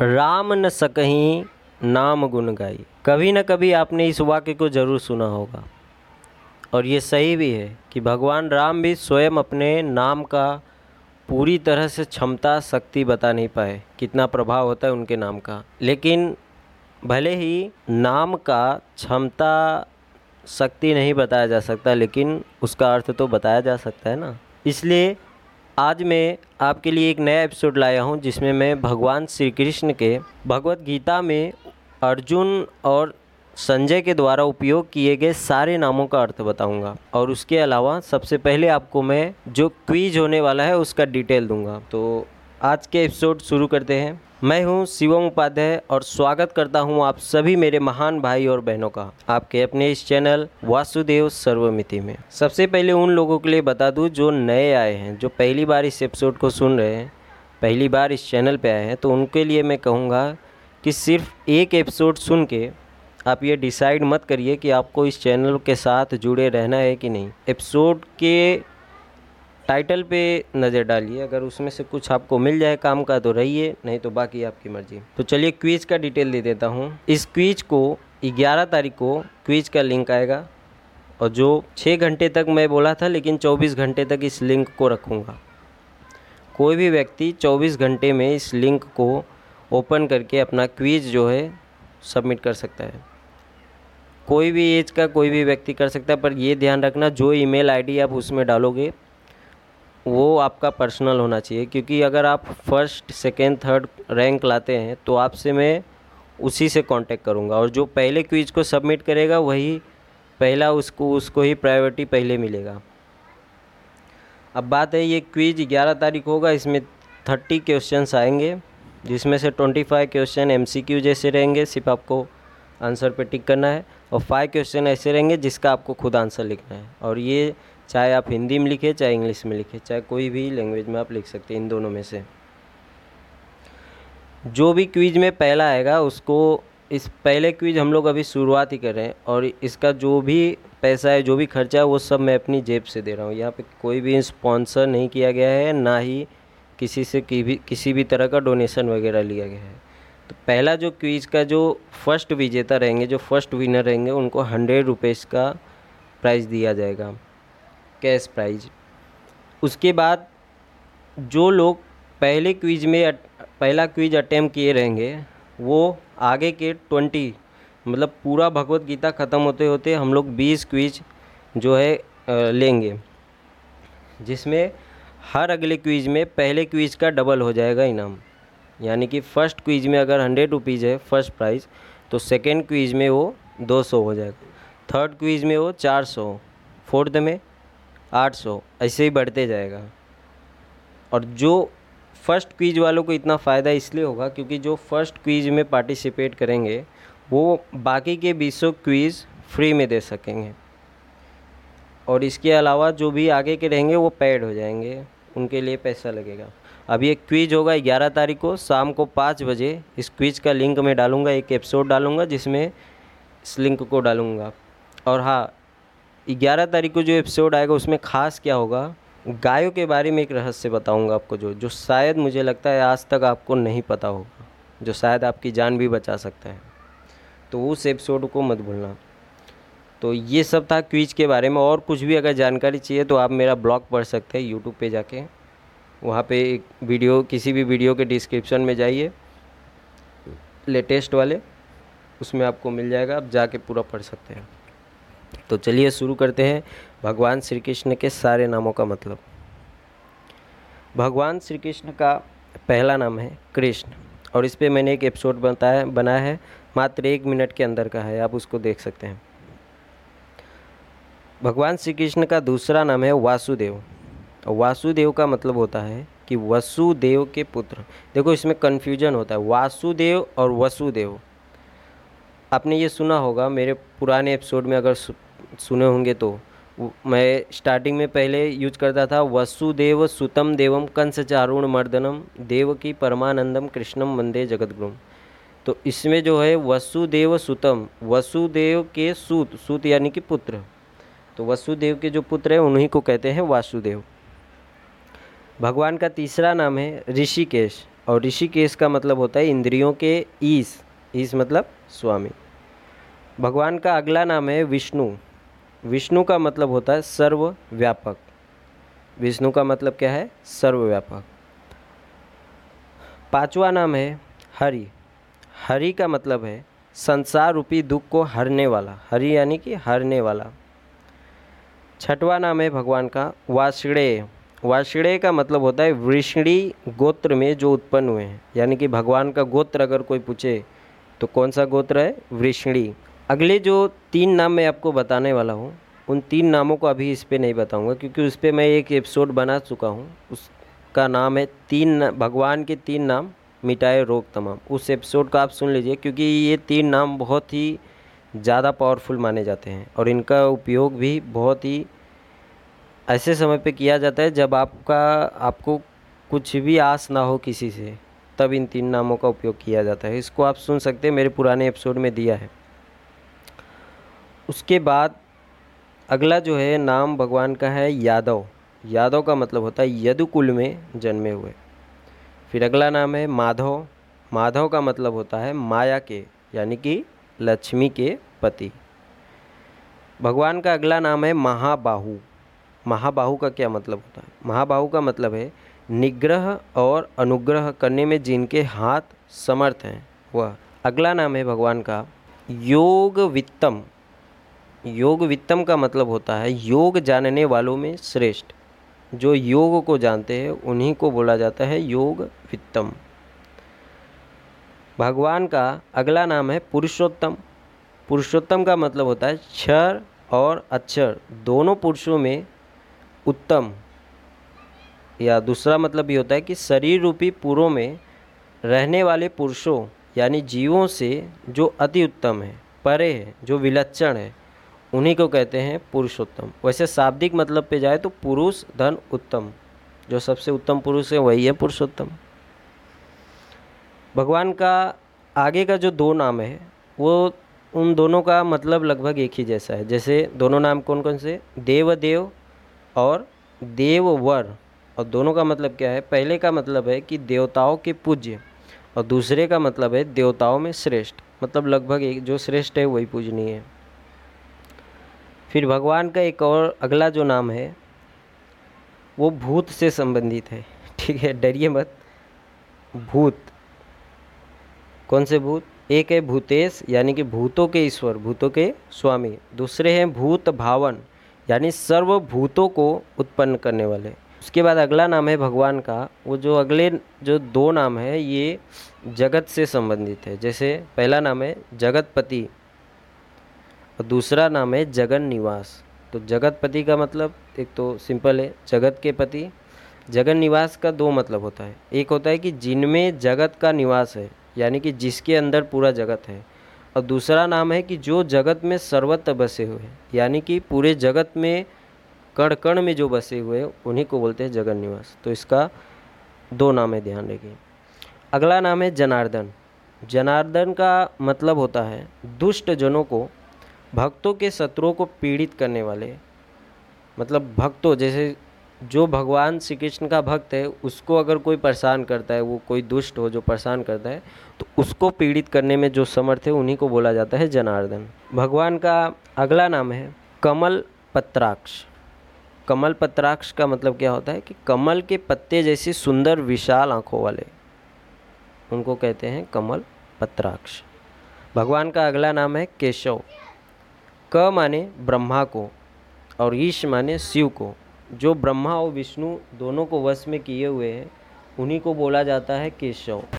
राम न सकहीं नाम गुण गाई। कभी न कभी आपने इस वाक्य को ज़रूर सुना होगा। और ये सही भी है कि भगवान राम भी स्वयं अपने नाम का पूरी तरह से क्षमता, शक्ति बता नहीं पाए, कितना प्रभाव होता है उनके नाम का। लेकिन भले ही नाम का क्षमता, शक्ति नहीं बताया जा सकता, लेकिन उसका अर्थ तो बताया जा सकता है ना। इसलिए आज मैं आपके लिए एक नया एपिसोड लाया हूँ, जिसमें मैं भगवान श्री कृष्ण के भगवत गीता में अर्जुन और संजय के द्वारा उपयोग किए गए सारे नामों का अर्थ बताऊँगा। और उसके अलावा सबसे पहले आपको मैं जो क्वीज होने वाला है, उसका डिटेल दूँगा। तो आज के एपिसोड शुरू करते हैं। मैं हूँ शिवम उपाध्याय और स्वागत करता हूँ आप सभी मेरे महान भाई और बहनों का, आपके अपने इस चैनल वासुदेव सर्वमिति में। सबसे पहले उन लोगों के लिए बता दूँ जो नए आए हैं, जो पहली बार इस एपिसोड को सुन रहे हैं, पहली बार इस चैनल पे आए हैं तो उनके लिए मैं कहूँगा कि सिर्फ़ एक एपिसोड सुन के आप ये डिसाइड मत करिए कि आपको इस चैनल के साथ जुड़े रहना है कि नहीं। एपिसोड के टाइटल पे नज़र डालिए, अगर उसमें से कुछ आपको मिल जाए काम का तो रहिए, नहीं तो बाकी आपकी मर्ज़ी। तो चलिए क्विज का डिटेल दे देता हूँ। इस क्विज को 11 तारीख को क्विज का लिंक आएगा, और जो छः घंटे तक मैं बोला था, लेकिन 24 घंटे तक इस लिंक को रखूँगा। कोई भी व्यक्ति 24 घंटे में इस लिंक को ओपन करके अपना क्विज जो है, सबमिट कर सकता है। कोई भी एज का कोई भी व्यक्ति कर सकता है, पर ये ध्यान रखना, जो ईमेल आईडी आप उसमें डालोगे वो आपका पर्सनल होना चाहिए, क्योंकि अगर आप फ़र्स्ट सेकेंड थर्ड रैंक लाते हैं तो आपसे मैं उसी से कांटेक्ट करूँगा। और जो पहले क्विज को सबमिट करेगा, वही पहला उसको उसको ही प्रायोरिटी पहले मिलेगा। अब बात है, ये क्विज 11 तारीख होगा, इसमें 30 क्वेश्चंस आएँगे, जिसमें से 25 क्वेश्चन एमसीक्यू जैसे रहेंगे, सिर्फ़ आपको आंसर पे टिक करना है, और फाइव क्वेश्चन ऐसे रहेंगे जिसका आपको खुद आंसर लिखना है। और ये चाहे आप हिंदी में लिखें, चाहे इंग्लिश में लिखें, चाहे कोई भी लैंग्वेज में आप लिख सकते हैं इन दोनों में से। जो भी क्विज में पहला आएगा, उसको इस पहले क्विज हम लोग अभी शुरुआत ही कर रहे हैं और इसका जो भी पैसा है, जो भी खर्चा है, वो सब मैं अपनी जेब से दे रहा हूँ। यहाँ पे कोई भी स्पॉन्सर नहीं किया गया है, ना ही किसी से की भी, किसी भी तरह का डोनेशन वगैरह लिया गया है। तो पहला जो क्विज का जो फ़र्स्ट विजेता रहेंगे, जो फ़र्स्ट विनर रहेंगे, उनको हंड्रेड रुपीज़ का प्राइज़ दिया जाएगा। कैश प्राइज उसके बाद जो लोग पहले क्विज में पहला क्विज अटैम्प किए रहेंगे, वो आगे के ट्वेंटी मतलब पूरा भगवत गीता ख़त्म होते होते हम लोग बीस क्विज जो है लेंगे। जिसमें हर अगले क्विज में पहले क्विज का डबल हो जाएगा इनाम। यानी कि फ़र्स्ट क्विज में अगर हंड्रेड रुपीज़ है फ़र्स्ट प्राइज़ तो सेकेंड क्विज में वो दो सौ हो जाएगा। थर्ड क्विज में वो चार सौ। फोर्थ में आठ सौ, ऐसे ही बढ़ते जाएगा। और जो फ़र्स्ट क्विज वालों को इतना फ़ायदा इसलिए होगा क्योंकि जो फ़र्स्ट क्विज में पार्टिसिपेट करेंगे, वो बाकी के बीसों क्विज़ फ्री में दे सकेंगे। और इसके अलावा जो भी आगे के रहेंगे, वो पेड हो जाएँगे। उनके लिए पैसा लगेगा। अभी एक क्विज होगा ग्यारह तारीख को शाम को पाँच बजे। इस क्विज का लिंक मैं डालूँगा, एक एपिसोड डालूँगा, जिसमें इस लिंक को डालूँगा। और हाँ ग्यारह तारीख को जो एपिसोड आएगा, उसमें ख़ास क्या होगा? गायों के बारे में एक रहस्य बताऊँगा आपको जो जो शायद मुझे लगता है आज तक आपको नहीं पता होगा, जो शायद आपकी जान भी बचा सकता है। तो उस एपिसोड को मत भूलना। तो ये सब था क्विज के बारे में, और कुछ भी अगर जानकारी चाहिए तो आप मेरा ब्लॉग पढ़ सकते हैं यूट्यूब पे जाके। वहाँ पे एक वीडियो, किसी भी वीडियो के डिस्क्रिप्शन में जाइए लेटेस्ट वाले, उसमें आपको मिल जाएगा, आप जाके पूरा पढ़ सकते हैं। तो चलिए शुरू करते हैं भगवान श्री कृष्ण के सारे नामों का मतलब। भगवान श्री कृष्ण का पहला नाम है कृष्ण, और इस पर मैंने एक एपिसोड बताया बनाया है, मात्र एक मिनट के अंदर का है, आप उसको देख सकते हैं। भगवान श्री कृष्ण का दूसरा नाम है वासुदेव, और वासुदेव का मतलब होता है कि वसुदेव के पुत्र। देखो, इसमें कन्फ्यूज़न होता है, वासुदेव और वसुदेव। आपने ये सुना होगा, मेरे पुराने एपिसोड में अगर सुने होंगे तो। मैं स्टार्टिंग में पहले यूज़ करता था, वसुदेव सुतम देवम कंस चारुण मर्दनम देव की परमानंदम कृष्णम वंदे जगतगुरु तो इसमें जो है, वसुदेव सुतम वसुदेव के सूत सूत यानी कि पुत्र। तो वसुदेव के जो पुत्र हैं, उन्हीं को कहते हैं वासुदेव। भगवान का तीसरा नाम है ऋषिकेश, और ऋषिकेश का मतलब होता है इंद्रियों के ईस ईस मतलब स्वामी। भगवान का अगला नाम है विष्णु। विष्णु का मतलब होता है सर्वव्यापक। विष्णु का मतलब क्या है? सर्वव्यापक। पांचवा नाम है हरि। हरि का मतलब है संसार रूपी दुख को हरने वाला। हरि यानी कि हरने वाला। छठवा नाम है भगवान का वाषणेय वाषणेय का मतलब होता है वृष्णी गोत्र में जो उत्पन्न हुए हैं। यानी कि भगवान का गोत्र अगर कोई पूछे तो कौन सा गोत्र है? वृष्णी। अगले जो तीन नाम मैं आपको बताने वाला हूँ, उन तीन नामों को अभी इस पर नहीं बताऊँगा, क्योंकि उस पर मैं एक एपिसोड बना चुका हूँ। उसका नाम है तीन भगवान के तीन नाम, मिटाए रोग तमाम। उस एपिसोड का आप सुन लीजिए, क्योंकि ये तीन नाम बहुत ही ज़्यादा पावरफुल माने जाते हैं, और इनका उपयोग भी बहुत ही ऐसे समय पे किया जाता है, जब आपका, आपको कुछ भी आस ना हो किसी से, तब इन तीन नामों का उपयोग किया जाता है। इसको आप सुन सकते हैं, मेरे पुराने एपिसोड में दिया है। उसके बाद अगला जो है नाम भगवान का है यादव। यादव का मतलब होता है यदुकुल में जन्मे हुए। फिर अगला नाम है माधव। माधव का मतलब होता है माया के, यानी कि लक्ष्मी के पति। भगवान का अगला नाम है महाबाहु। महाबाहु का क्या मतलब होता है? महाबाहु का मतलब है निग्रह और अनुग्रह करने में जिनके हाथ समर्थ हैं, वह। अगला नाम है भगवान का योग वित्तम योग वित्तम का मतलब होता है योग जानने वालों में श्रेष्ठ। जो योग को जानते हैं, उन्हीं को बोला जाता है योग वित्तम। भगवान का अगला नाम है पुरुषोत्तम। पुरुषोत्तम का मतलब होता है क्षर और अक्षर, दोनों पुरुषों में उत्तम। या दूसरा मतलब ये होता है कि शरीर रूपी पुरों में रहने वाले पुरुषों, यानी जीवों से जो अति उत्तम है, परे है, जो विलक्षण है उन्हीं को कहते हैं पुरुषोत्तम। वैसे शाब्दिक मतलब पे जाए तो पुरुष, धन, उत्तम। जो सबसे उत्तम पुरुष है, वही है पुरुषोत्तम। भगवान का आगे का जो दो नाम है, वो उन दोनों का मतलब लगभग एक ही जैसा है। जैसे दोनों नाम कौन कौन से? देव देव और देववर। और दोनों का मतलब क्या है? पहले का मतलब है कि देवताओं के पूज्य। और दूसरे का मतलब है देवताओं में श्रेष्ठ। मतलब लगभग एक जो श्रेष्ठ है, वही पूजनीय है। फिर भगवान का एक और अगला जो नाम है, वो भूत से संबंधित है। ठीक है, डरिए मत। भूत। कौन से भूत? एक है भूतेश, यानी कि भूतों के ईश्वर, भूतों के स्वामी। दूसरे हैं भूत भावन, यानी सर्व भूतों को उत्पन्न करने वाले। उसके बाद अगला नाम है भगवान का। वो जो अगले, जो दो नाम है, ये जगत से संबंधित है। जैसे पहला नाम है जगतपति। और दूसरा नाम है जगन निवास। तो जगतपति का मतलब एक तो सिंपल है, जगत के पति। जगन निवास का दो मतलब होता है। एक होता है कि जिनमें जगत का निवास है, यानी कि जिसके अंदर पूरा जगत है। और दूसरा नाम है कि जो जगत में सर्वत्र बसे हुए हैं, यानी कि पूरे जगत में कण कण में जो बसे हुए हैं, उन्हीं को बोलते हैं जगन निवास। तो इसका दो नाम है, ध्यान रखिए। अगला नाम है जनार्दन। जनार्दन का मतलब होता है दुष्ट जनों को भक्तों के शत्रुओं को पीड़ित करने वाले मतलब भक्तों, जैसे जो भगवान श्री कृष्ण का भक्त है, उसको अगर कोई परेशान करता है, वो कोई दुष्ट हो जो परेशान करता है तो उसको पीड़ित करने में जो समर्थ है, उन्हीं को बोला जाता है जनार्दन। भगवान का अगला नाम है कमल पत्राक्ष। कमल पत्राक्ष का मतलब क्या होता है कि कमल के पत्ते जैसी सुंदर, विशाल आँखों वाले, उनको कहते हैं कमल पत्राक्ष। भगवान का अगला नाम है केशव। क माने ब्रह्मा को और ईश माने शिव को। जो ब्रह्मा और विष्णु दोनों को वश में किए हुए हैं, उन्हीं को बोला जाता है केशव।